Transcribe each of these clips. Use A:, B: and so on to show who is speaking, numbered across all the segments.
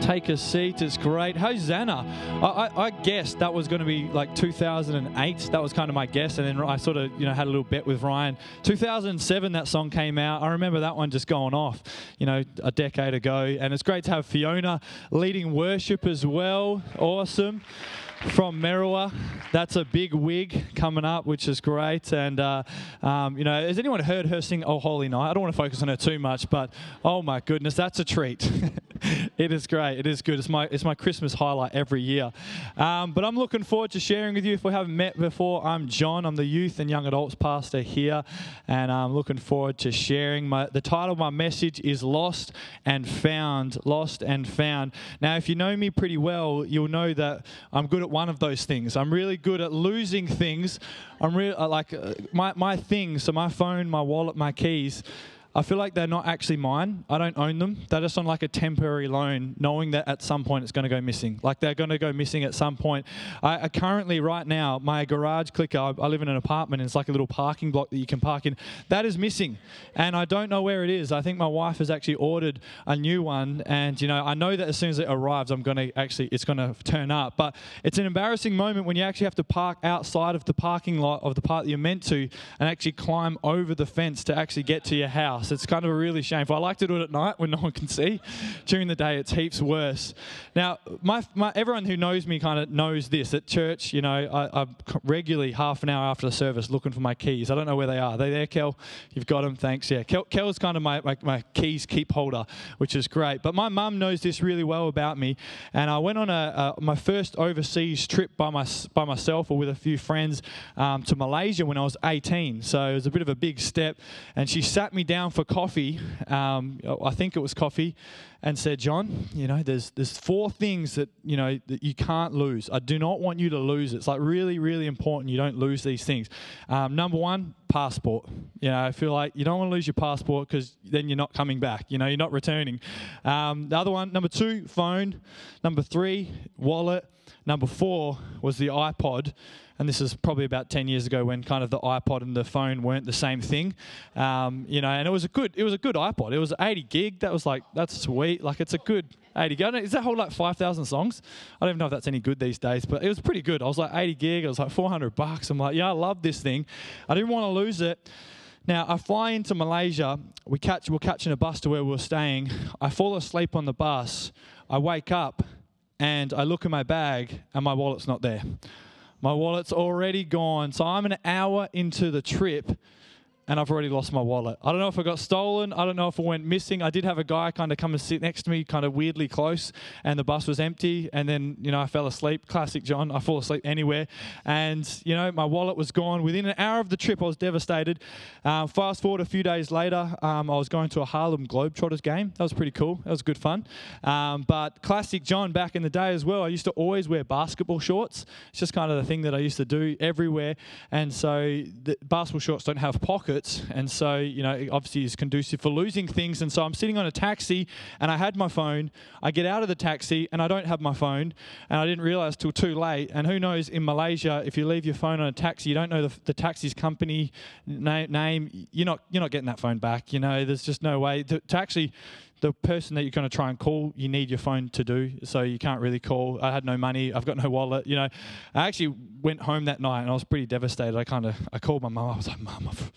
A: take a seat. It's great. Hosanna. I, I, I guessed that was going to be like 2008. That was kind of my guess. And then I sort of, you know, had a little bet with Ryan. 2007, that song came out. I remember that one just going off, you know, a decade ago. And it's great to have Fiona leading worship as well. Awesome from Merriwa. That's a big wig coming up, which is great. And, uh, um, you know, has anyone heard her sing Oh Holy Night? I don't want to focus on her too much, but oh my goodness, that's a treat. it is great. It is good. It's my, it's my Christmas highlight every year. Um, but I'm looking forward to sharing with you. If we haven't met before, I'm John. I'm the youth and young adults pastor here. And I'm looking forward to sharing. My, the title of my message is Lost and Found. Lost and Found. Now, if you know me pretty well, you'll know that I'm good at one of those things. I'm really good at losing things. I'm really like uh, my, my things, so my phone, my wallet, my keys. I feel like they're not actually mine. I don't own them. They're just on like a temporary loan, knowing that at some point it's going to go missing. Like they're going to go missing at some point. I, I currently, right now, my garage clicker, I, I, live in an apartment and it's like a little parking block that you can park in. That is missing. And I don't know where it is. I think my wife has actually ordered a new one. And, you know, I know that as soon as it arrives, I'm going to actually, it's going to turn up. But it's an embarrassing moment when you actually have to park outside of the parking lot of the part that you're meant to and actually climb over the fence to actually get to your house It's kind of a really shameful. I like to do it at night when no one can see. During the day, it's heaps worse. Now, my, my everyone who knows me kind of knows this. At church, you know, I, am regularly half an hour after the service looking for my keys. I don't know where they are. Are they there, Kel? You've got them. Thanks. Yeah, Kel, Kel's kind of my, my, my keys keep holder, which is great. But my mum knows this really well about me. And I went on a, a my first overseas trip by my by myself or with a few friends um, to Malaysia when I was 18. So it was a bit of a big step. And she sat me down for coffee, um, I think it was coffee, and said, John, you know, there's there's four things that you know that you can't lose. I do not want you to lose it. It's like really, really important you don't lose these things. Um, number one, passport. You know, I feel like you don't want to lose your passport because then you're not coming back. You know, you're not returning. Um, the other one, number two, phone. Number three, wallet. Number four was the iPod and this is probably about 10 years ago when kind of the iPod and the phone weren't the same thing. Um, you know, and it was a good, it was a good iPod. It was 80 gig. That was like, that's sweet. Like it's a good 80 gig. Is that whole like 5,000 songs? I don't even know if that's any good these days, but it was pretty good. I was like 80 gig. It was like 400 bucks. I'm like, yeah, I love this thing. I didn't want to lose it. Now I fly into Malaysia. We catch, we're catching a bus to where we we're staying. I fall asleep on the bus. I wake up and I look in my bag and my wallet's not there. My wallet's already gone. So I'm an hour into the trip and I've already lost my wallet. I don't know if it got stolen. I don't know if it went missing. I did have a guy kind of come and sit next to me, kind of weirdly close, and the bus was empty. And then, you know, I fell asleep. Classic John. I fall asleep anywhere. And, you know, my wallet was gone. Within an hour of the trip, I was devastated. Um, fast forward a few days later, um, I was going to a Harlem Globetrotters game. That was pretty cool. That was good fun. Um, but classic John back in the day as well, I used to always wear basketball shorts. It's just kind of the thing that I used to do everywhere. And so the basketball shorts don't have pockets and so, you know, obviously is conducive for losing things. And so I'm sitting on a taxi and I had my phone. I get out of the taxi and I don't have my phone. And I didn't realize till too late. And who knows, in Malaysia, if you leave your phone on a taxi, you don't know the, the taxi's company na- name, you're not, you're not getting that phone back. You know, there's just no way to, to actually the person that you're going to try and call, you need your phone to do, so you can't really call. I had no money, I've got no wallet. You know, I actually went home that night and I was pretty devastated. I kind of I called my mum. I was like, "Mum, I've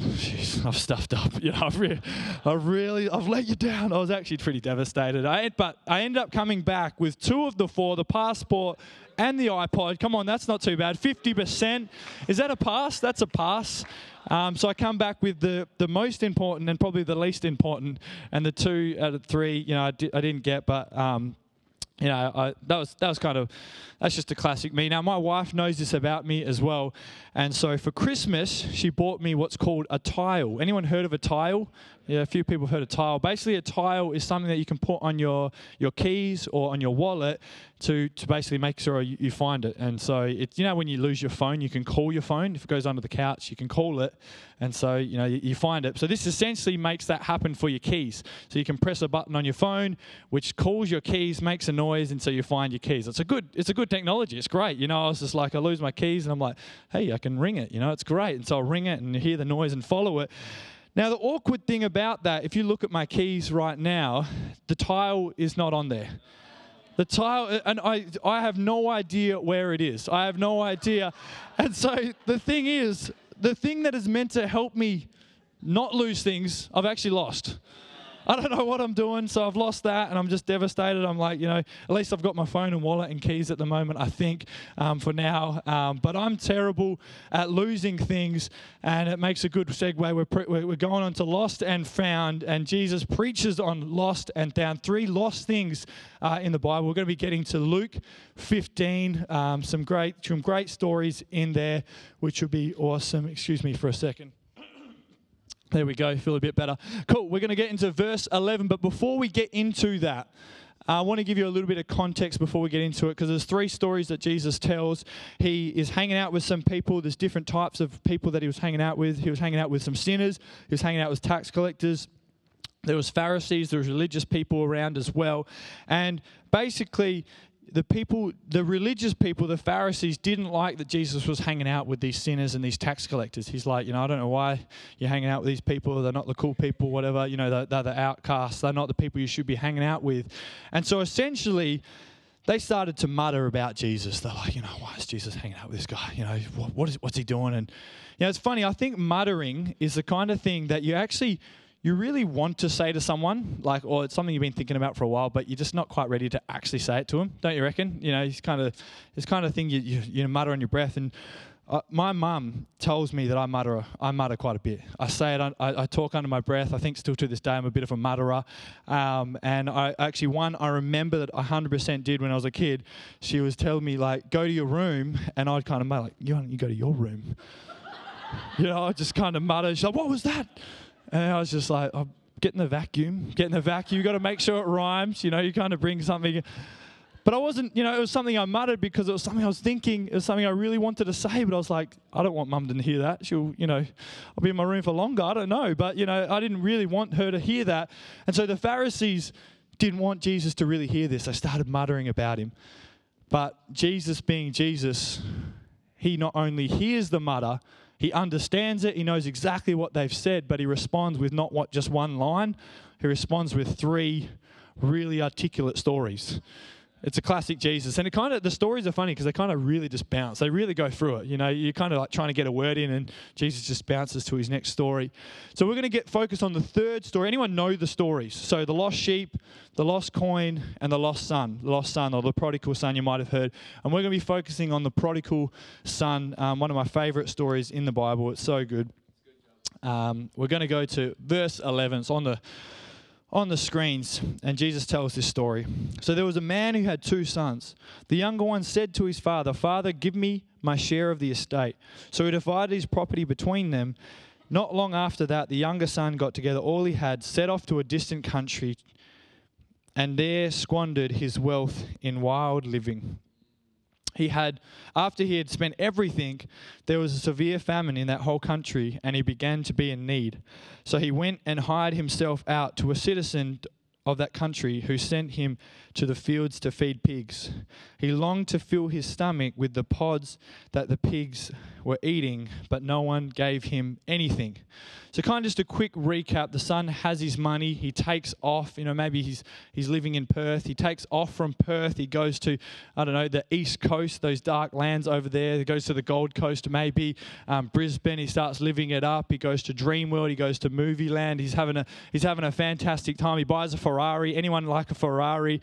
A: Jeez, I've stuffed up. You know, I've, re- I've really, I've let you down. I was actually pretty devastated. I, but I ended up coming back with two of the four, the passport and the iPod. Come on, that's not too bad. 50%. Is that a pass? That's a pass. Um, so I come back with the, the most important and probably the least important, and the two out of three, you know, I, di- I didn't get, but um, you know, I, that was that was kind of that's just a classic me. Now my wife knows this about me as well, and so for Christmas she bought me what's called a tile. Anyone heard of a tile? Yeah, a few people have heard of tile. Basically, a tile is something that you can put on your your keys or on your wallet to to basically make sure you, you find it. And so you know when you lose your phone, you can call your phone. If it goes under the couch, you can call it, and so you know you, you find it. So this essentially makes that happen for your keys. So you can press a button on your phone, which calls your keys, makes a noise, and so you find your keys. It's a good it's a good technology. It's great. You know, I was just like I lose my keys, and I'm like, hey, I can ring it. You know, it's great. And so I'll ring it and hear the noise and follow it. Now, the awkward thing about that, if you look at my keys right now, the tile is not on there. The tile, uh, and I, I have no idea where it is. I have no idea. And so the thing is, the thing that is meant to help me not lose things, I've actually lost. I don't know what I'm doing, so I've lost that, and I'm just devastated. I'm like, you know, at least I've got my phone and wallet and keys at the moment, I think, um, for now. Um, but I'm terrible at losing things, and it makes a good segue. We're, pre- we're going on to lost and found, and Jesus preaches on lost and found. Three lost things uh, in the Bible. We're going to be getting to Luke 15. Um, some great, some great stories in there, which will be awesome. Excuse me for a second. There we go, feel a bit better. Cool, we're going to get into verse 11, but before we get into that, I want to give you a little bit of context before we get into it because there's three stories that Jesus tells. He is hanging out with some people. There's different types of people that he was hanging out with. He was hanging out with some sinners. He was hanging out with tax collectors. There was Pharisees. There was religious people around as well. And basically, the people, the religious people, the Pharisees, didn't like that Jesus was hanging out with these sinners and these tax collectors. He's like, you know, I don't know why you're hanging out with these people. They're not the cool people, whatever. You know, they're, they're the outcasts. They're not the people you should be hanging out with. And so essentially, they started to mutter about Jesus. They're like, you know, why is Jesus hanging out with this guy? You know, what, what is, what's he doing? And, you know, it's funny. I think muttering is the kind of thing that you actually you really want to say to someone, like, or it's something you've been thinking about for a while, but you're just not quite ready to actually say it to them, don't you reckon? You know, it's kind of, it's kind of thing you, you, you mutter on your breath. And uh, my mum tells me that I mutter, I mutter quite a bit. I say it, I, I, talk under my breath. I think still to this day I'm a bit of a mutterer. Um, and I actually, one I remember that I 100% did when I was a kid. She was telling me like, go to your room, and I'd kind of mutter like, you, you go to your room. you know, I just kind of mutter. She's like, what was that? And I was just like, oh, getting the vacuum, getting the vacuum. You got to make sure it rhymes. You know, you kind of bring something. But I wasn't, you know, it was something I muttered because it was something I was thinking, it was something I really wanted to say, but I was like, I don't want mum to hear that. She'll, you know, I'll be in my room for longer. I don't know. But, you know, I didn't really want her to hear that. And so the Pharisees didn't want Jesus to really hear this. They started muttering about him. But Jesus, being Jesus, he not only hears the mutter, he understands it, he knows exactly what they've said, but he responds with not what just one line, he responds with three really articulate stories. It's a classic Jesus. And it kind of, the stories are funny because they kind of really just bounce. They really go through it. You know, you're kind of like trying to get a word in and Jesus just bounces to his next story. So we're going to get focused on the third story. Anyone know the stories? So the lost sheep, the lost coin, and the lost son. The lost son or the prodigal son you might have heard. And we're going to be focusing on the prodigal son, um, one of my favorite stories in the Bible. It's so good. Um, we're going to go to verse 11. It's on the on the screens, and Jesus tells this story. So there was a man who had two sons. The younger one said to his father, Father, give me my share of the estate. So he divided his property between them. Not long after that, the younger son got together all he had, set off to a distant country, and there squandered his wealth in wild living he had, after he had spent everything, there was a severe famine in that whole country, and he began to be in need. So he went and hired himself out to a citizen of that country who sent him to the fields to feed pigs. He longed to fill his stomach with the pods that the pigs were eating, but no one gave him anything. So, kind of just a quick recap the son has his money, he takes off, you know, maybe he's, he's living in Perth. He takes off from Perth, he goes to, I don't know, the East Coast, those dark lands over there. He goes to the Gold Coast, maybe um, Brisbane. He starts living it up. He goes to Dreamworld, he goes to Movie Land. He's having a, he's having a fantastic time. He buys a Ferrari. Anyone like a Ferrari?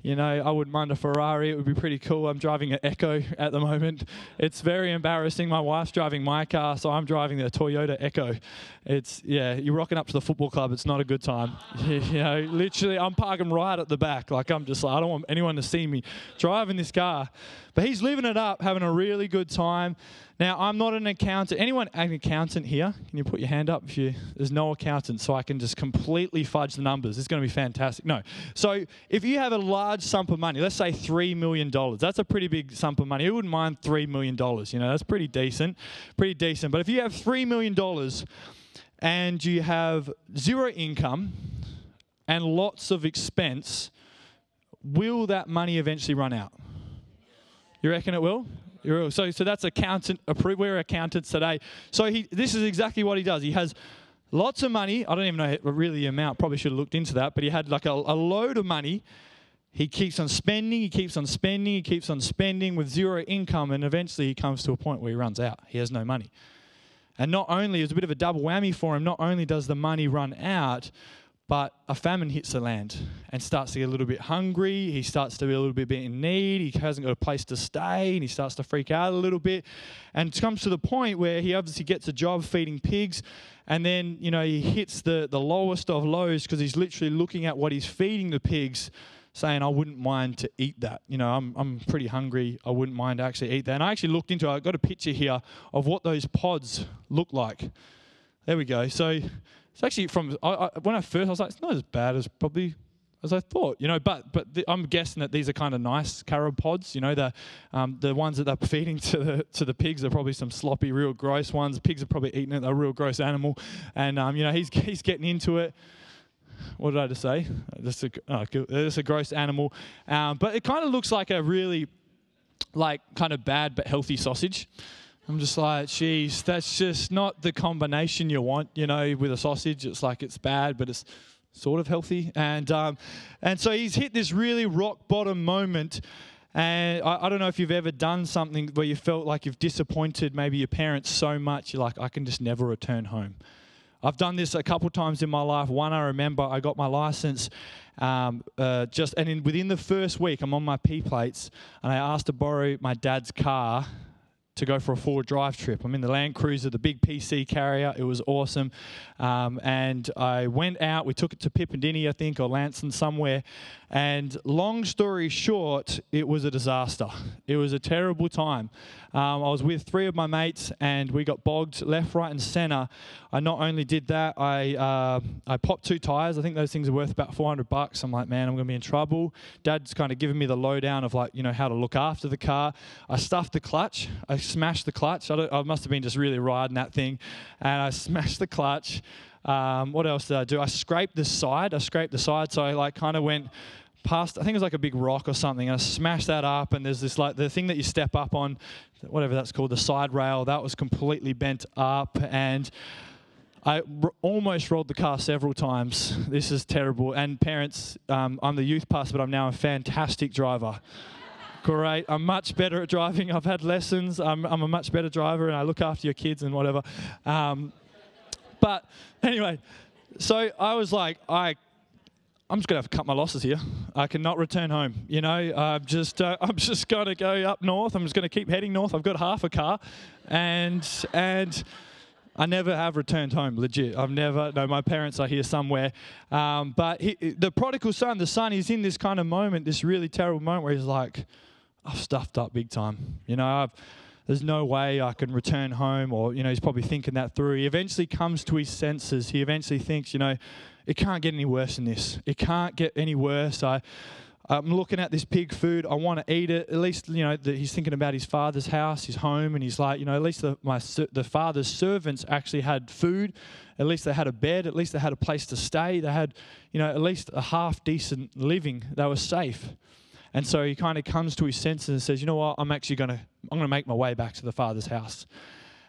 A: You know, I wouldn't mind a Ferrari. It would be pretty cool. I'm driving an Echo at the moment. It's very embarrassing. My wife's driving my car, so I'm driving the Toyota Echo. It's yeah, you're rocking up to the football club. It's not a good time. you know, literally, I'm parking right at the back. Like I'm just like I don't want anyone to see me driving this car. But he's living it up, having a really good time. Now, I'm not an accountant. Anyone an accountant here? Can you put your hand up if you there's no accountant so I can just completely fudge the numbers. It's going to be fantastic. No. So, if you have a large sum of money, let's say 3 million dollars. That's a pretty big sum of money. Who wouldn't mind 3 million dollars? You know, that's pretty decent. Pretty decent. But if you have 3 million dollars and you have zero income and lots of expense, will that money eventually run out? You reckon it will? So, so that's accountant. We're accountants today. So he, this is exactly what he does. He has lots of money. I don't even know really the amount. Probably should have looked into that. But he had like a, a load of money. He keeps on spending. He keeps on spending. He keeps on spending with zero income, and eventually he comes to a point where he runs out. He has no money. And not only, it's a bit of a double whammy for him, not only does the money run out, but a famine hits the land and starts to get a little bit hungry. He starts to be a little bit in need. He hasn't got a place to stay and he starts to freak out a little bit. And it comes to the point where he obviously gets a job feeding pigs. And then, you know, he hits the, the lowest of lows because he's literally looking at what he's feeding the pigs saying I wouldn't mind to eat that. You know, I'm, I'm pretty hungry. I wouldn't mind to actually eat that. And I actually looked into. I got a picture here of what those pods look like. There we go. So it's actually from I, I, when I first I was like, it's not as bad as probably as I thought, you know. But but the, I'm guessing that these are kind of nice carob pods, you know. The um, the ones that they're feeding to the to the pigs are probably some sloppy, real gross ones. Pigs are probably eating it. They're a real gross animal, and um, you know he's he's getting into it what did I just say? Just a, oh, a gross animal. Um, but it kind of looks like a really, like, kind of bad but healthy sausage. I'm just like, geez, that's just not the combination you want, you know, with a sausage. It's like it's bad, but it's sort of healthy. And, um, and so he's hit this really rock bottom moment. And I, I, don't know if you've ever done something where you felt like you've disappointed maybe your parents so much, you're like, I can just never return home. I've done this a couple times in my life. One, I remember I got my license um, uh, just, and in, within the first week, I'm on my P plates, and I asked to borrow my dad's car to go for a four drive trip. I'm in the Land Cruiser, the big PC carrier. It was awesome. Um, and I went out, we took it to Pipidinny, I think, or Lancelin somewhere. And long story short, it was a disaster. It was a terrible time. Um, I was with three of my mates and we got bogged left, right, and center. I not only did that, I, uh, I popped two tires. I think those things are worth about 400 bucks. I'm like, man, I'm going to be in trouble. Dad's kind of giving me the lowdown of like, you know, how to look after the car. I stuffed the clutch. I smashed the clutch. I, I must have been just really riding that thing. And I smashed the clutch. Um, what else did I do? I scraped the side. I scraped the side, so I like kind of went past. I think it was like a big rock or something, and I smashed that up. And there's this like the thing that you step up on, whatever that's called, the side rail. That was completely bent up, and I r- almost rolled the car several times. This is terrible. And parents, um, I'm the youth pastor, but I'm now a fantastic driver. Great. I'm much better at driving. I've had lessons. I'm, I'm a much better driver, and I look after your kids and whatever. Um, but anyway, so I was like, I I'm just to have to cut my losses here. I cannot return home. You know, I'm just, uh, I'm just to go up north. I'm just to keep heading north. I've got half a car, and and I never have returned home. Legit, I've never. No, my parents are here somewhere. Um, but he, the prodigal son, the son, he's in this kind of moment, this really terrible moment where he's like, I've stuffed up big time. You know, I've there's no way I can return home, or, you know, he's probably thinking that through. He eventually comes to his senses. He eventually thinks, you know, it can't get any worse than this. It can't get any worse. I, I'm looking at this pig food. I want to eat it. At least, you know, the, he's thinking about his father's house, his home, and he's like, you know, at least the, my, the father's servants actually had food. At least they had a bed. At least they had a place to stay. They had, you know, at least a half decent living. They were safe. And so he kind of comes to his senses and says, you know what, I'm actually going to, I'm going to make my way back to the father's house.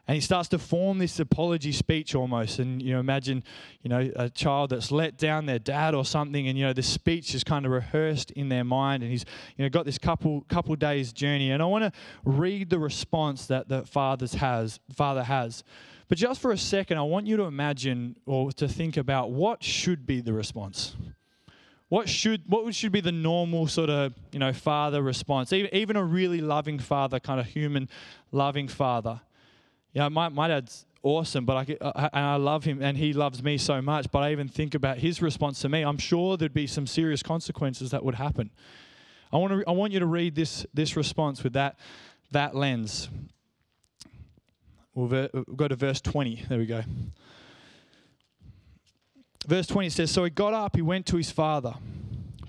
A: And he starts to form this apology speech almost. And, you know, imagine, you know, a child that's let down their dad or something. And, you know, this speech is kind of rehearsed in their mind. And he's, you know, got this couple, couple days journey. And I want to read the response that the father's has, father has. But just for a second, I want you to imagine or to think about what should be the response what should what should be the normal sort of you know father response? Even, even a really loving father kind of human loving father. You know my, my dad's awesome but I, I, and I love him and he loves me so much but I even think about his response to me. I'm sure there'd be some serious consequences that would happen. I want to I want you to read this this response with that that lens. We'll, ver, we'll go to verse 20 there we go verse 20 says, So he got up, he went to his father.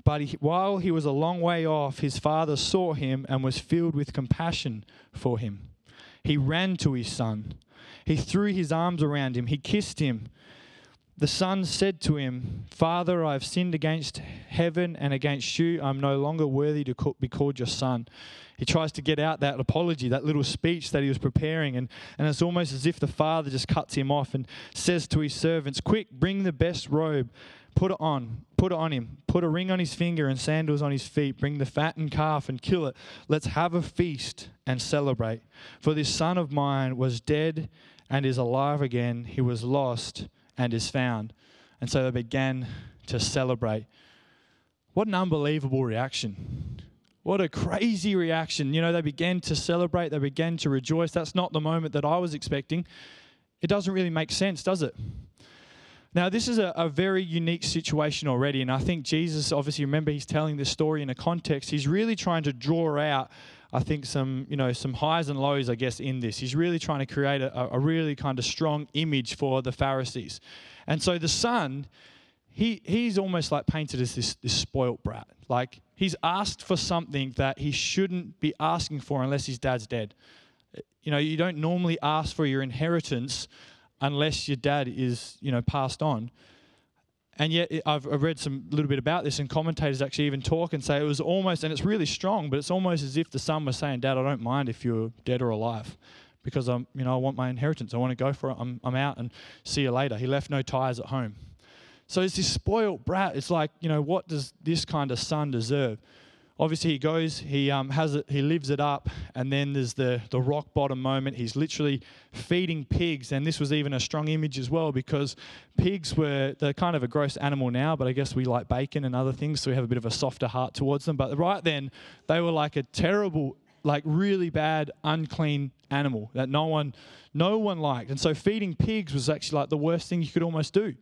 A: But he, while he was a long way off, his father saw him and was filled with compassion for him. He ran to his son. He threw his arms around him. He kissed him. The son said to him, Father, I have sinned against heaven and against you. I'm no longer worthy to be called your son. He tries to get out that apology, that little speech that he was preparing, and, and it's almost as if the father just cuts him off and says to his servants, Quick, bring the best robe, put it on, put it on him, put a ring on his finger and sandals on his feet, bring the fattened calf and kill it. Let's have a feast and celebrate. For this son of mine was dead and is alive again, he was lost and is found. And so they began to celebrate. What an unbelievable reaction. What a crazy reaction. You know, they began to celebrate, they began to rejoice. That's not the moment that I was expecting. It doesn't really make sense, does it? Now, this is a, a, very unique situation already, and I think Jesus, obviously, remember, he's telling this story in a context. He's really trying to draw out, I think, some, you know, some highs and lows, I guess, in this. He's really trying to create a, a really kind of strong image for the Pharisees. And so the son, he, he's almost like painted as this, this spoilt brat. Like, he's asked for something that he shouldn't be asking for unless his dad's dead. You know, you don't normally ask for your inheritance unless your dad is, you know, passed on. And yet, I've, I've read some little bit about this, and commentators actually even talk and say it was almost, and it's really strong, but it's almost as if the son was saying, "Dad, I don't mind if you're dead or alive, because I'm, you know, I want my inheritance. I want to go for it. I'm, I'm out, and see you later." He left no ties at home. So it's this spoiled brat. It's like, you know, what does this kind of son deserve? Obviously he goes, he um, has it, he lives it up, and then there's the the rock bottom moment. He's literally feeding pigs, and this was even a strong image as well because pigs were they're kind of a gross animal now, but I guess we like bacon and other things, so we have a bit of a softer heart towards them. But right then, they were like a terrible, like really bad, unclean animal that no one no one liked, and so feeding pigs was actually like the worst thing you could almost do.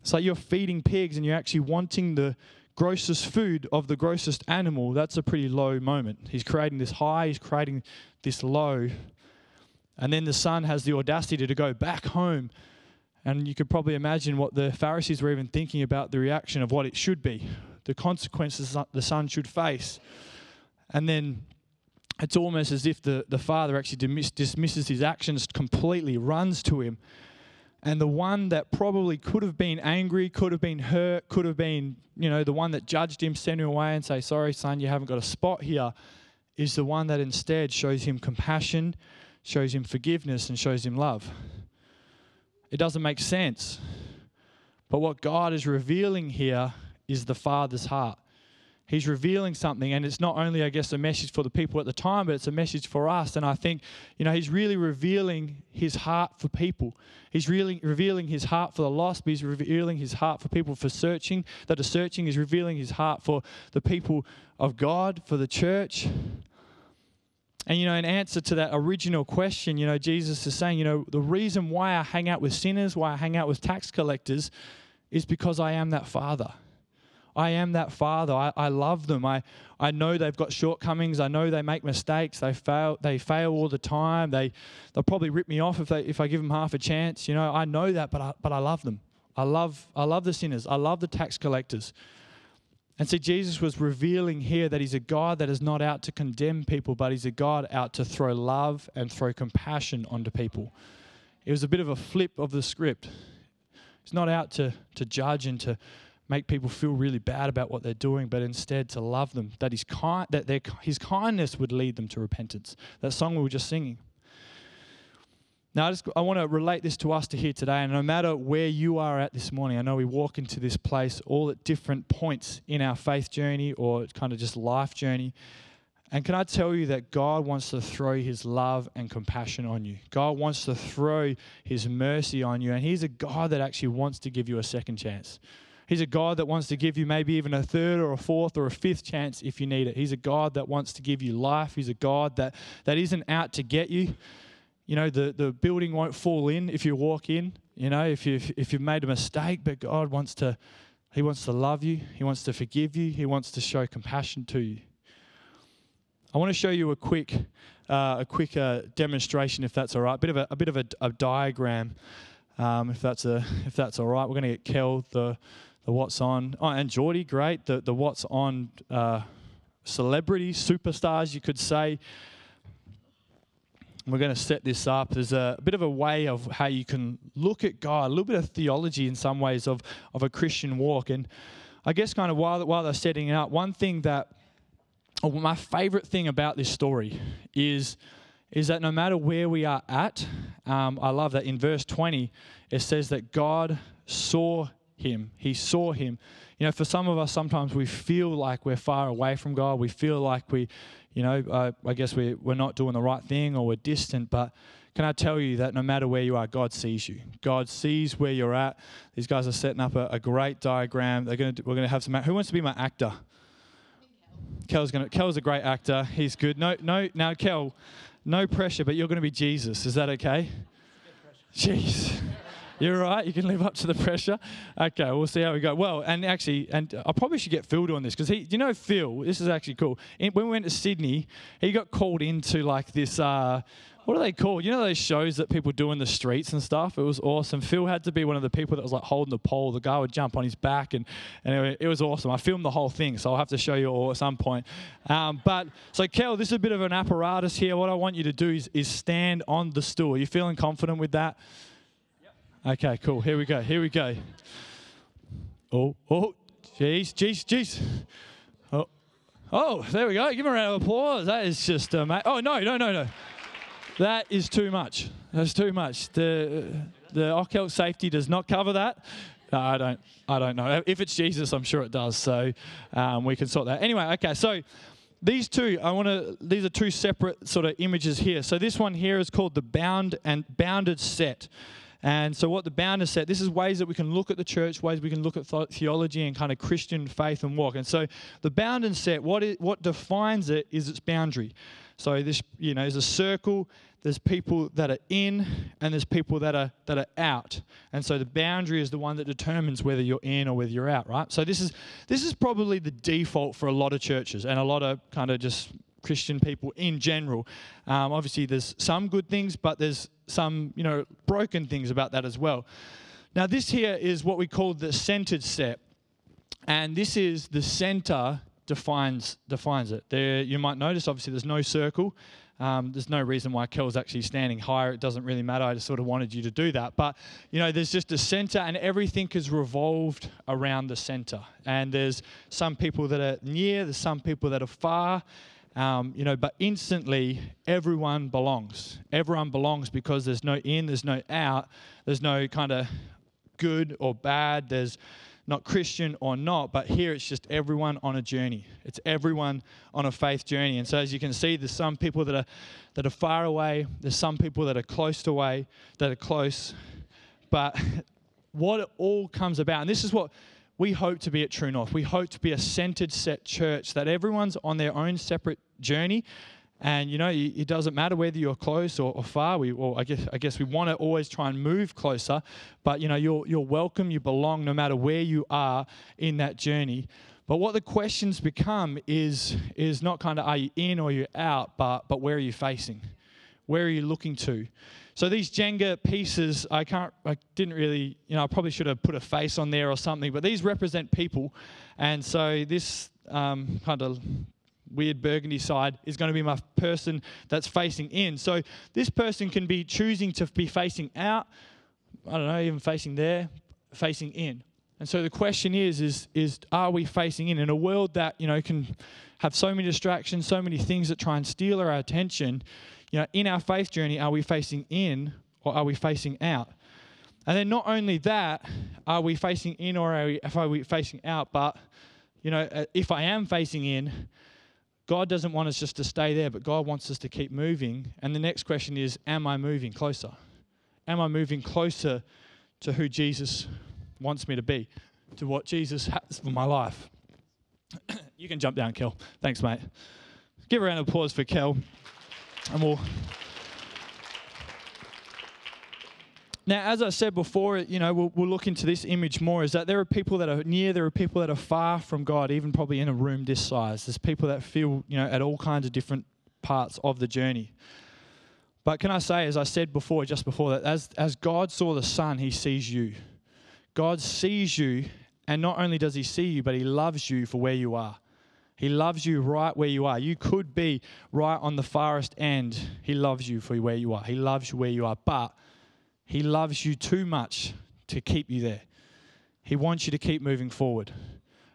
A: It's like you're feeding pigs and you're actually wanting the grossest food of the grossest animal, that's a pretty low moment. He's creating this high, he's creating this low. And then the son has the audacity to go back home. And you could probably imagine what the Pharisees were even thinking about the reaction of what it should be, the consequences the son should face. And then it's almost as if the, the father actually dismisses his actions completely, runs to him, and the one that probably could have been angry, could have been hurt, could have been, you know, the one that judged him, sent him away and say, sorry, son, you haven't got a spot here, is the one that instead shows him compassion, shows him forgiveness, and shows him love. It doesn't make sense. But what God is revealing here is the Father's heart he's revealing something and it's not only i guess a message for the people at the time but it's a message for us. And i think you know he's really revealing his heart for people. He's really revealing his heart for the lost but he's revealing his heart for people for searching. That are searching he's revealing his heart for the people of god for the church. And you know in answer to that original question you know jesus is saying you know the reason why i hang out with sinners why i hang out with tax collectors is because i am that father I am that father. I, I love them. I, I know they've got shortcomings. I know they make mistakes. They fail. They fail all the time. They, they'll probably rip me off if, they, if I give them half a chance. You know, I know that, but I, but I love them. I love, I love the sinners. I love the tax collectors. And see, Jesus was revealing here that he's a God that is not out to condemn people, but he's a God out to throw love and throw compassion onto people. It was a bit of a flip of the script. He's not out to, to judge and to make people feel really bad about what they're doing, but instead to love them. That his, kind, that their, his kindness would lead them to repentance. That song we were just singing. Now, I, just, I want to relate this to us to here today, and no matter where you are at this morning, I know we walk into this place all at different points in our faith journey or kind of just life journey. And can I tell you that God wants to throw His love and compassion on you? God wants to throw His mercy on you, and He's a God that actually wants to give you a second chance. He's a God that wants to give you maybe even a third or a fourth or a fifth chance if you need it. He's a God that wants to give you life. He's a God that, that isn't out to get you. You know, the, the building won't fall in if you walk in, you know, if you've, if you've made a mistake, but God wants to, He wants to love you. He wants to forgive you. He wants to show compassion to you. I want to show you a quick, uh, a quick uh, demonstration, if that's all right. A bit of a, a bit of a, a diagram, um, if that's a, if that's all right. We're going to get Kel the the What's On. Oh, and Geordie, great. The, the What's On uh, celebrity superstars, you could say. we're going to set this up. There's a, a bit of a way of how you can look at God, a little bit of theology in some ways of, of a Christian walk. And I guess, kind of while, while they're setting it up, one thing that, or my favorite thing about this story is, is that no matter where we are at, um, I love that in verse 20, it says that God saw him. He saw him. You know, for some of us, sometimes we feel like we're far away from God. We feel like we, you know, uh, I guess we, we're not doing the right thing or we're distant. But can I tell you that no matter where you are, God sees you. God sees where you're at. These guys are setting up a, a great diagram. They're to, we're going to have some. Who wants to be my actor? Kel's to. Kel's a great actor. He's good. No, no. Now, Kel, no pressure, but you're going to be Jesus. Is that okay? Jeez. You're right. You can live up to the pressure. Okay, we'll see how we go. Well, and actually, and I probably should get Phil doing this because he, you know, Phil. This is actually cool. When we went to Sydney, he got called into like this. Uh, what are they called? You know those shows that people do in the streets and stuff? It was awesome. Phil had to be one of the people that was like holding the pole. The guy would jump on his back, and, and it, it was awesome. I filmed the whole thing, so I'll have to show you all at some point. Um, but so, Kel, this is a bit of an apparatus here. What I want you to do is, is stand on the stool. Are you feeling confident with that? Okay, cool. Here we go. Here we go. Oh, oh, jeez, jeez, jeez. Oh, oh, there we go. Give him a round of applause. That is just amazing. Oh, no, no, no, no. That is too much. That's too much. The the occult safety does not cover that. No, I don't. I don't know. If it's Jesus, I'm sure it does. So um, we can sort that. Anyway, okay. So these two, I want to. These are two separate sort of images here. So this one here is called the bound and bounded set. And so, what the bounders said, this is ways that we can look at the church, ways we can look at theology and kind of Christian faith and walk. And so, the bounded set, what, is, what defines it is its boundary. So, this, you know, is a circle. There's people that are in, and there's people that are that are out. And so, the boundary is the one that determines whether you're in or whether you're out, right? So, this is this is probably the default for a lot of churches and a lot of kind of just Christian people in general. Um, obviously, there's some good things, but there's some, you know, broken things about that as well. Now, this here is what we call the centered set, and this is the center defines defines it. There, you might notice, obviously, there's no circle. Um, there's no reason why Kel's actually standing higher. It doesn't really matter. I just sort of wanted you to do that. But, you know, there's just a center and everything is revolved around the center. And there's some people that are near, there's some people that are far. Um, you know, but instantly everyone belongs. Everyone belongs because there's no in, there's no out, there's no kind of good or bad, there's not Christian or not, but here it's just everyone on a journey. It's everyone on a faith journey. And so as you can see, there's some people that are that are far away, there's some people that are close to away, that are close. But what it all comes about, and this is what we hope to be at True North. We hope to be a centered set church that everyone's on their own separate journey. And you know, it doesn't matter whether you're close or, or far. We, or I guess, I guess we want to always try and move closer. But you know, you're you're welcome. You belong, no matter where you are in that journey. But what the questions become is is not kind of are you in or you're out, but but where are you facing? Where are you looking to? So these Jenga pieces, I can't, I didn't really, you know, I probably should have put a face on there or something, but these represent people. And so this um, kind of weird burgundy side is going to be my person that's facing in. So this person can be choosing to be facing out, I don't know, even facing there, facing in. And so the question is, is, is are we facing in? In a world that, you know, can have so many distractions, so many things that try and steal our attention, you know, in our faith journey, are we facing in or are we facing out? And then not only that, are we facing in or are we, are we facing out? But, you know, uh, if I am facing in, God doesn't want us just to stay there, but God wants us to keep moving. And the next question is, am I moving closer? Am I moving closer to who Jesus wants me to be, to what Jesus has for my life? you can jump down, Kel. Thanks, mate. Give a round of applause for Kel and we'll. Now, as I said before, you know, we'll, we'll, look into this image more. Is that there are people that are near, there are people that are far from God, even probably in a room this size. There's people that feel, you know, at all kinds of different parts of the journey. But can I say, as I said before, just before that, as, as God saw the Son, He sees you. God sees you, and not only does He see you, but He loves you for where you are. He loves you right where you are. You could be right on the farthest end. He loves you for where you are. He loves you where you are. But He loves you too much to keep you there. He wants you to keep moving forward.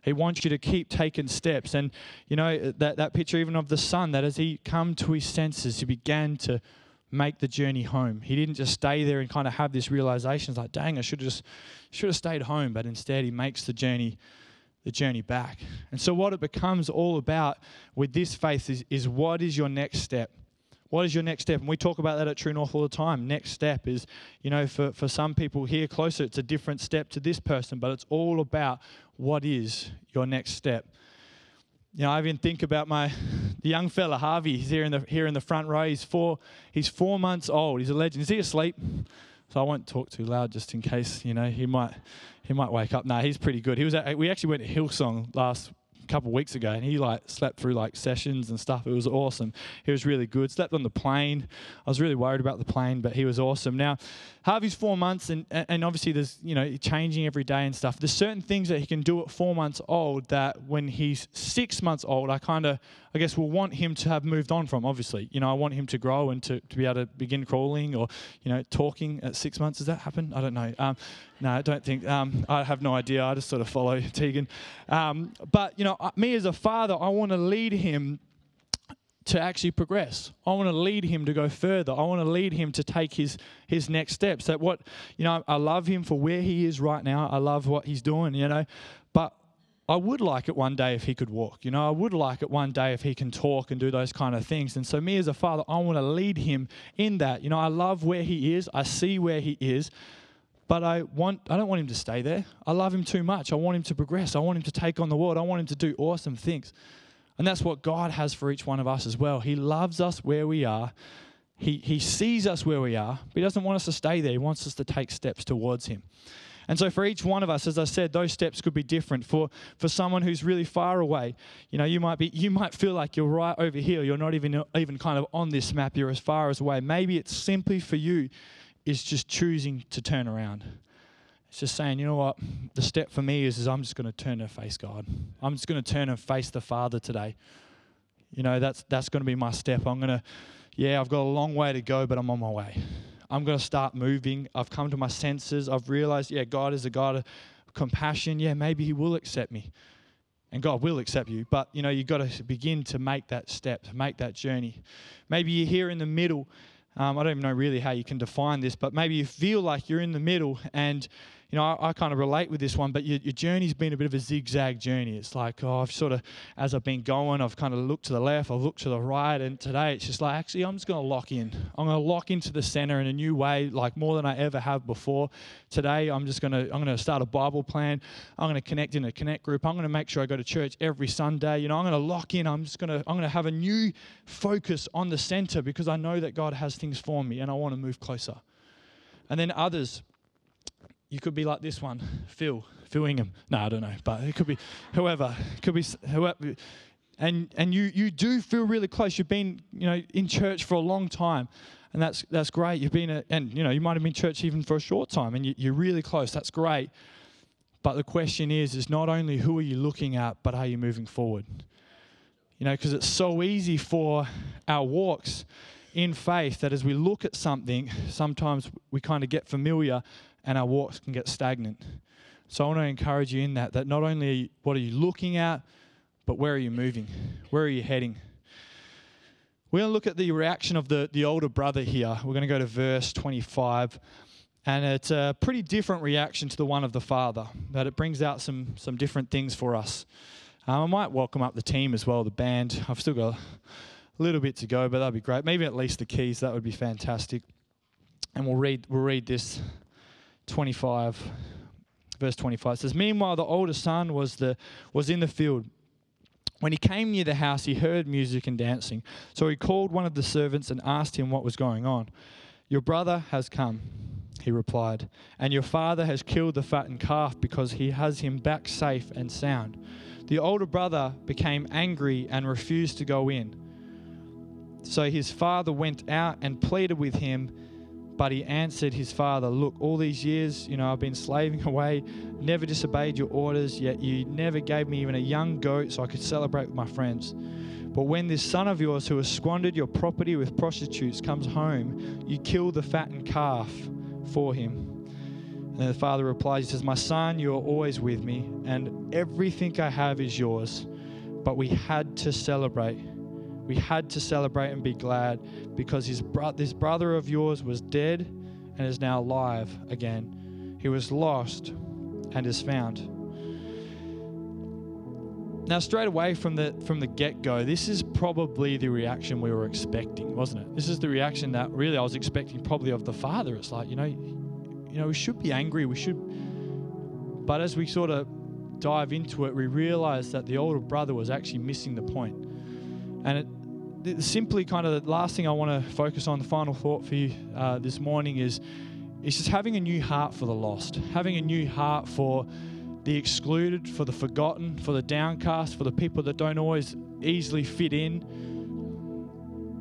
A: He wants you to keep taking steps. And, you know, that, that picture even of the son, that as he come to his senses, he began to make the journey home. He didn't just stay there and kind of have this realization, it's like, dang, I should have just should have stayed home. But instead he makes the journey the journey back. And so what it becomes all about with this faith is, is what is your next step? What is your next step? And we talk about that at True North all the time. Next step is, you know, for, for some people here closer, it's a different step to this person, but it's all about what is your next step. You know, I even think about my the young fella Harvey. He's here in the here in the front row. He's four. He's four months old. He's a legend. Is he asleep? So I won't talk too loud just in case you know he might he might wake up. No, he's pretty good. He was at, we actually went to Hillsong last couple of weeks ago, and he like slept through like sessions and stuff. It was awesome. He was really good. Slept on the plane. I was really worried about the plane, but he was awesome. Now, Harvey's four months, and and obviously there's you know changing every day and stuff. There's certain things that he can do at four months old that when he's six months old, I kind of I guess will want him to have moved on from. Obviously, you know I want him to grow and to, to be able to begin crawling or you know talking at six months. Does that happen? I don't know. Um, no, I don't think. Um, I have no idea. I just sort of follow Tegan. Um, but you know, me as a father, I want to lead him to actually progress. I want to lead him to go further. I want to lead him to take his his next steps. That what you know, I love him for where he is right now. I love what he's doing, you know. But I would like it one day if he could walk. You know, I would like it one day if he can talk and do those kind of things. And so me as a father, I want to lead him in that. You know, I love where he is. I see where he is. But I want I don't want him to stay there. I love him too much. I want him to progress. I want him to take on the world. I want him to do awesome things. And that's what God has for each one of us as well. He loves us where we are. He, he sees us where we are, but He doesn't want us to stay there. He wants us to take steps towards Him. And so for each one of us, as I said, those steps could be different. For for someone who's really far away, you know, you might be you might feel like you're right over here. You're not even even kind of on this map. You're as far as away. Maybe it's simply for you is just choosing to turn around. It's just saying, you know what? The step for me is, is I'm just going to turn and face God. I'm just going to turn and face the Father today. You know, that's that's going to be my step. I'm going to, yeah, I've got a long way to go, but I'm on my way. I'm going to start moving. I've come to my senses. I've realized, yeah, God is a God of compassion. Yeah, maybe He will accept me. And God will accept you. But, you know, you've got to begin to make that step, to make that journey. Maybe you're here in the middle. Um, I don't even know really how you can define this, but maybe you feel like you're in the middle and you know, I, I, kind of relate with this one, but your, your journey's been a bit of a zigzag journey. It's like, oh, I've sort of, as I've been going, I've kind of looked to the left, I've looked to the right, and today it's just like, actually, I'm just going to lock in. I'm going to lock into the center in a new way, like more than I ever have before. Today, I'm just going to, I'm going to start a Bible plan. I'm going to connect in a connect group. I'm going to make sure I go to church every Sunday. You know, I'm going to lock in. I'm just going to, I'm going to have a new focus on the center because I know that God has things for me and I want to move closer. And then others, you could be like this one, Phil, Phil Ingham. No, I don't know, but it could be whoever. It could be whoever. And and you you do feel really close. You've been you know in church for a long time, and that's that's great. You've been a, and you know you might have been church even for a short time, and you, you're really close. That's great. But the question is, is not only who are you looking at, but are you moving forward? You know, because it's so easy for our walks in faith that as we look at something, sometimes we kind of get familiar and our walks can get stagnant. So I want to encourage you in that, that not only what are you looking at, but where are you moving? Where are you heading? We're going to look at the reaction of the, the older brother here. We're going to go to verse 25. And it's a pretty different reaction to the one of the father, but it brings out some, some different things for us. Um, I might welcome up the team as well, the band. I've still got a little bit to go, but that'd be great. Maybe at least the keys, that would be fantastic. And we'll read, we'll read this 25, verse 25 says, Meanwhile, the older son was, the, was in the field. When he came near the house, he heard music and dancing. So he called one of the servants and asked him what was going on. Your brother has come, he replied, and your father has killed the fattened calf because he has him back safe and sound. The older brother became angry and refused to go in. So his father went out and pleaded with him But he answered his father, Look, all these years, you know, I've been slaving away, never disobeyed your orders, yet you never gave me even a young goat so I could celebrate with my friends. But when this son of yours who has squandered your property with prostitutes comes home, you kill the fattened calf for him. And the father replies, He says, My son, you are always with me, and everything I have is yours. But we had to celebrate. We had to celebrate and be glad because his bro- this brother of yours was dead and is now alive again. He was lost and is found. Now, straight away from the from the get go, this is probably the reaction we were expecting, wasn't it? This is the reaction that really I was expecting, probably of the father. It's like you know, you know, we should be angry. We should, but as we sort of dive into it, we realize that the older brother was actually missing the point. And it, simply kind of the last thing I want to focus on, the final thought for you uh, this morning is, is just having a new heart for the lost, having a new heart for the excluded, for the forgotten, for the downcast, for the people that don't always easily fit in,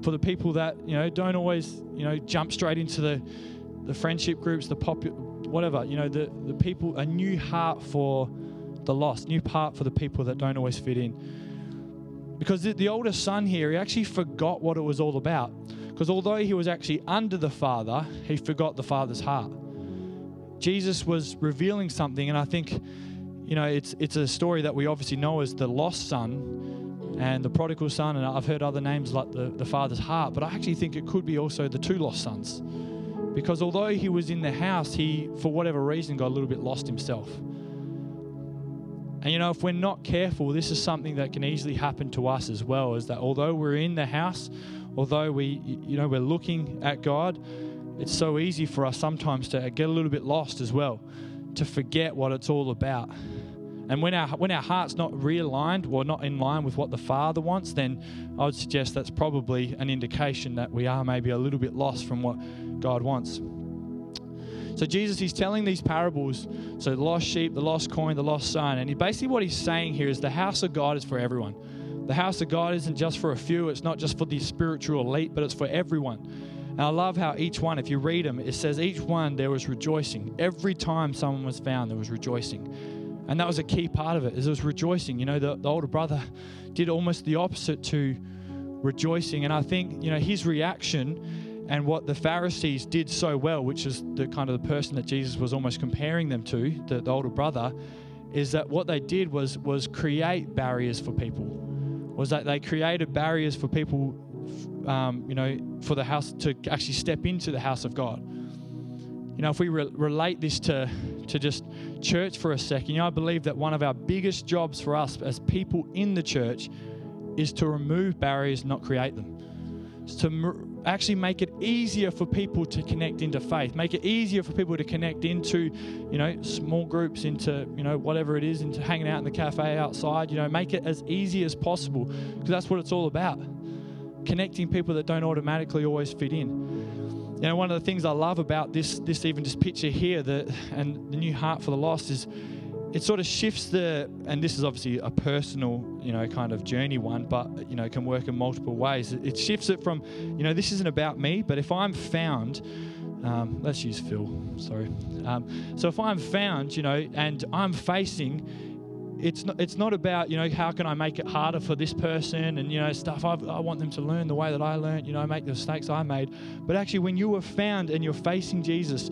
A: for the people that you know don't always you know jump straight into the the friendship groups, the pop, whatever you know the the people a new heart for the lost, new heart for the people that don't always fit in. Because the, the older son here, he actually forgot what it was all about. Because although he was actually under the father, he forgot the father's heart. Jesus was revealing something, and I think you know, it's it's a story that we obviously know as the lost son and the prodigal son, and I've heard other names like the, the father's heart, but I actually think it could be also the two lost sons. Because although he was in the house, he, for whatever reason, got a little bit lost himself. And you know, if we're not careful, this is something that can easily happen to us as well, is that although we're in the house, although we, you know, we're looking at God, it's so easy for us sometimes to get a little bit lost as well, to forget what it's all about. And when our when our heart's not realigned or not in line with what the Father wants, then I would suggest that's probably an indication that we are maybe a little bit lost from what God wants. So Jesus, he's telling these parables. So the lost sheep, the lost coin, the lost son, and he, basically what he's saying here is the house of God is for everyone. The house of God isn't just for a few. It's not just for the spiritual elite, but it's for everyone. And I love how each one, if you read them, it says each one there was rejoicing. Every time someone was found, there was rejoicing. And that was a key part of it, is it was rejoicing. You know, the, the older brother did almost the opposite to rejoicing. And I think, you know, his reaction and what the Pharisees did so well, which is the kind of the person that Jesus was almost comparing them to, the, the older brother, is that what they did was was create barriers for people. Was that they created barriers for people, um, you know, for the house to actually step into the house of God. You know, if we re- relate this to to just church for a second, you know, I believe that one of our biggest jobs for us as people in the church is to remove barriers, not create them. It's to actually make it easier for people to connect into faith, make it easier for people to connect into, you know, small groups, into, you know, whatever it is, into hanging out in the cafe outside, you know, make it as easy as possible because that's what it's all about. Connecting people that don't automatically always fit in. You know, one of the things I love about this, this even just picture here, that and the new heart for the lost is it sort of shifts the and this is obviously a personal you know kind of journey one but you know can work in multiple ways it shifts it from you know this isn't about me but if i'm found um, let's use phil sorry um, so if i'm found you know and i'm facing it's not, it's not about you know how can I make it harder for this person and you know stuff. I've, i want them to learn the way that I learned. You know, make the mistakes I made. But actually, when you are found and you're facing Jesus,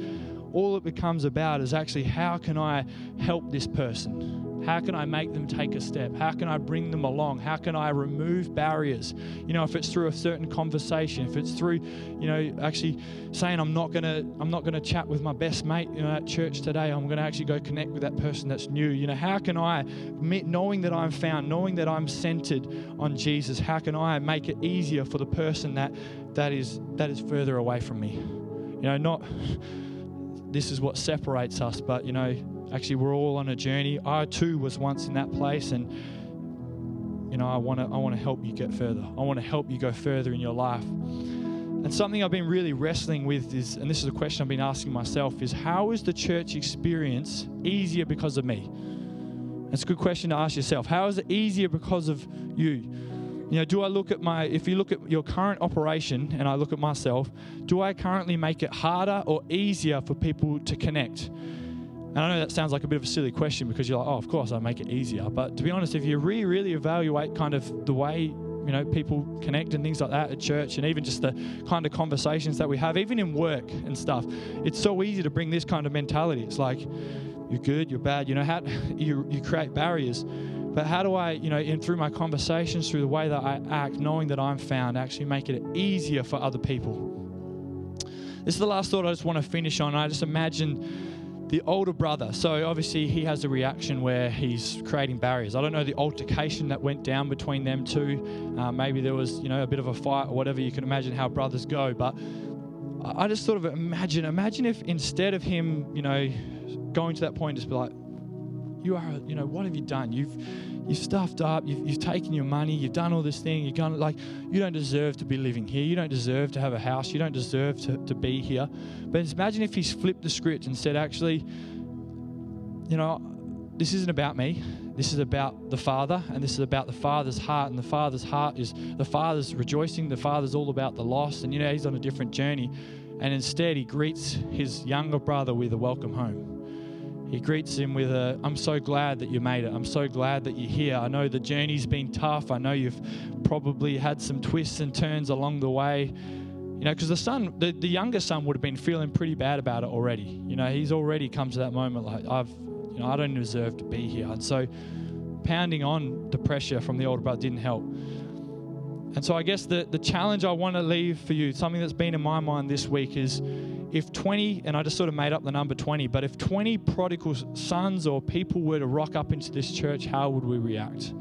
A: all it becomes about is actually how can I help this person how can I make them take a step? How can I bring them along? How can I remove barriers? You know, if it's through a certain conversation, if it's through, you know, actually saying I'm not gonna I'm not gonna chat with my best mate, you know, at church today. I'm gonna actually go connect with that person that's new. You know, how can I, knowing that I'm found, knowing that I'm centered on Jesus, how can I make it easier for the person that that is that is further away from me? You know, not this is what separates us, but you know Actually, we're all on a journey. I too was once in that place, and you know, I want to I want to help you get further. I want to help you go further in your life. And something I've been really wrestling with is, and this is a question I've been asking myself, is how is the church experience easier because of me? It's a good question to ask yourself. How is it easier because of you? You know, do I look at my, if you look at your current operation and I look at myself, do I currently make it harder or easier for people to connect? And I know that sounds like a bit of a silly question because you're like, oh, of course I make it easier. But to be honest, if you really, really evaluate kind of the way you know people connect and things like that at church, and even just the kind of conversations that we have, even in work and stuff, it's so easy to bring this kind of mentality. It's like you're good, you're bad. You know how you you create barriers. But how do I, you know, in through my conversations, through the way that I act, knowing that I'm found, actually make it easier for other people? This is the last thought I just want to finish on. I just imagine the older brother. So obviously he has a reaction where he's creating barriers. I don't know the altercation that went down between them two. Uh, maybe there was, you know, a bit of a fight or whatever. You can imagine how brothers go. But I just sort of imagine, imagine if instead of him, you know, going to that point, just be like, you are, you know, what have you done? You've you've stuffed up, you've, you've taken your money, you've done all this thing, you've gone like you don't deserve to be living here, you don't deserve to have a house, you don't deserve to, to be here. But imagine if he's flipped the script and said, actually, you know, this isn't about me. This is about the Father, and this is about the Father's heart. And the Father's heart is the Father's rejoicing. The Father's all about the lost. And, you know, he's on a different journey. And instead, he greets his younger brother with a welcome home he greets him with a, I'm so glad that you made it. I'm so glad that you're here. I know the journey's been tough. I know you've probably had some twists and turns along the way. You know, because the son, the, the younger son would have been feeling pretty bad about it already. You know, he's already come to that moment like, I've, you know, I don't deserve to be here. And so pounding on the pressure from the older brother didn't help. And so I guess the, the challenge I want to leave for you, something that's been in my mind this week is if 20, and I just sort of made up the number 20, but if 20 prodigal sons or people were to rock up into this church, how would we react?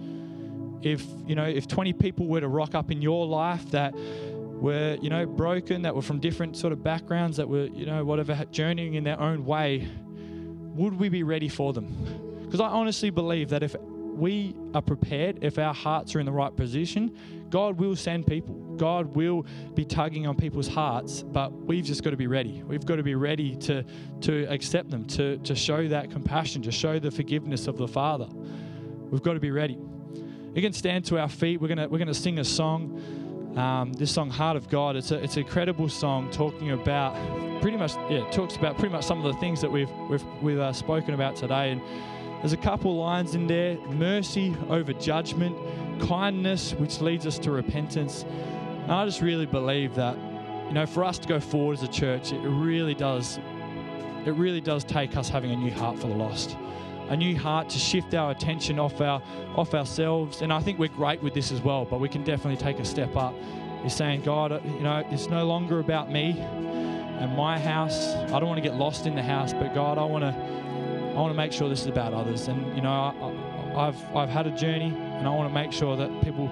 A: If, you know, if 20 people were to rock up in your life that were, you know, broken, that were from different sort of backgrounds, that were, you know, whatever, journeying in their own way, would we be ready for them? Because I honestly believe that if we are prepared, if our hearts are in the right position, God will send people. God will be tugging on people's hearts, but we've just got to be ready. We've got to be ready to, to accept them, to, to show that compassion, to show the forgiveness of the Father. We've got to be ready. We can stand to our feet. We're going to, we're to sing a song. Um, this song, Heart of God, it's, a, it's an incredible song talking about pretty much, yeah, talks about pretty much some of the things that we've, we've, we've uh, spoken about today. And there's a couple lines in there mercy over judgment, kindness, which leads us to repentance. And I just really believe that, you know, for us to go forward as a church, it really does, it really does take us having a new heart for the lost. A new heart to shift our attention off our off ourselves. And I think we're great with this as well, but we can definitely take a step up. Is saying, God, uh, you know, it's no longer about me and my house. I don't want to get lost in the house, but God, I want to I want to make sure this is about others. And, you know, I, have I've had a journey and I want to make sure that people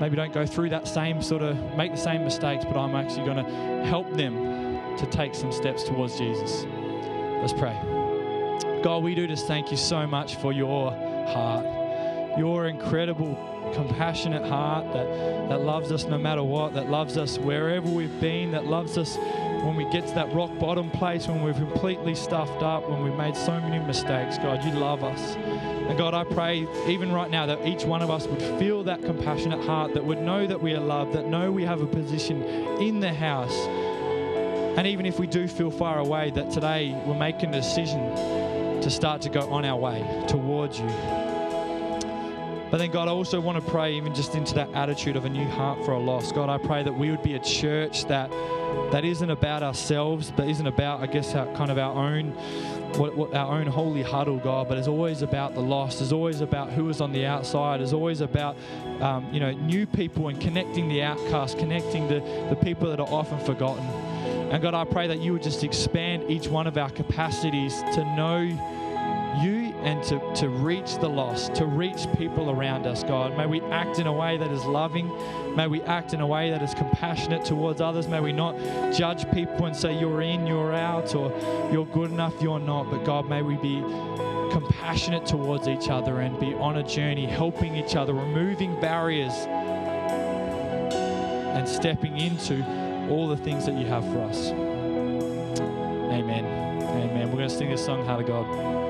A: maybe don't go through that same sort of, make the same mistakes, but I'm actually going to help them to take some steps towards Jesus. Let's pray. God, we do just thank you so much for your heart, your incredible, compassionate heart that, that loves us no matter what, that loves us wherever we've been, that loves us when we get to that rock bottom place, when we're completely stuffed up, when we've made so many mistakes, God, you love us. And God, I pray even right now that each one of us would feel that compassionate heart, that would know that we are loved, that know we have a position in the house. And even if we do feel far away, that today we're making a decision to start to go on our way towards you. But then, God, I also want to pray even just into that attitude of a new heart for a lost. God, I pray that we would be a church that that isn't about ourselves, but isn't about, I guess, our, kind of our own, what, what, our own holy huddle, God. But it's always about the lost. It's always about who is on the outside. It's always about, um, you know, new people and connecting the outcast, connecting the, the people that are often forgotten. And God, I pray that you would just expand each one of our capacities to know you and to, to reach the lost, to reach people around us, God. May we act in a way that is loving. May we act in a way that is compassionate towards others. May we not judge people and say, you're in, you're out, or you're good enough, you're not. But God, may we be compassionate towards each other and be on a journey, helping each other, removing barriers, and stepping into all the things that you have for us. Amen. Amen. We're going to sing this song, Heart of God.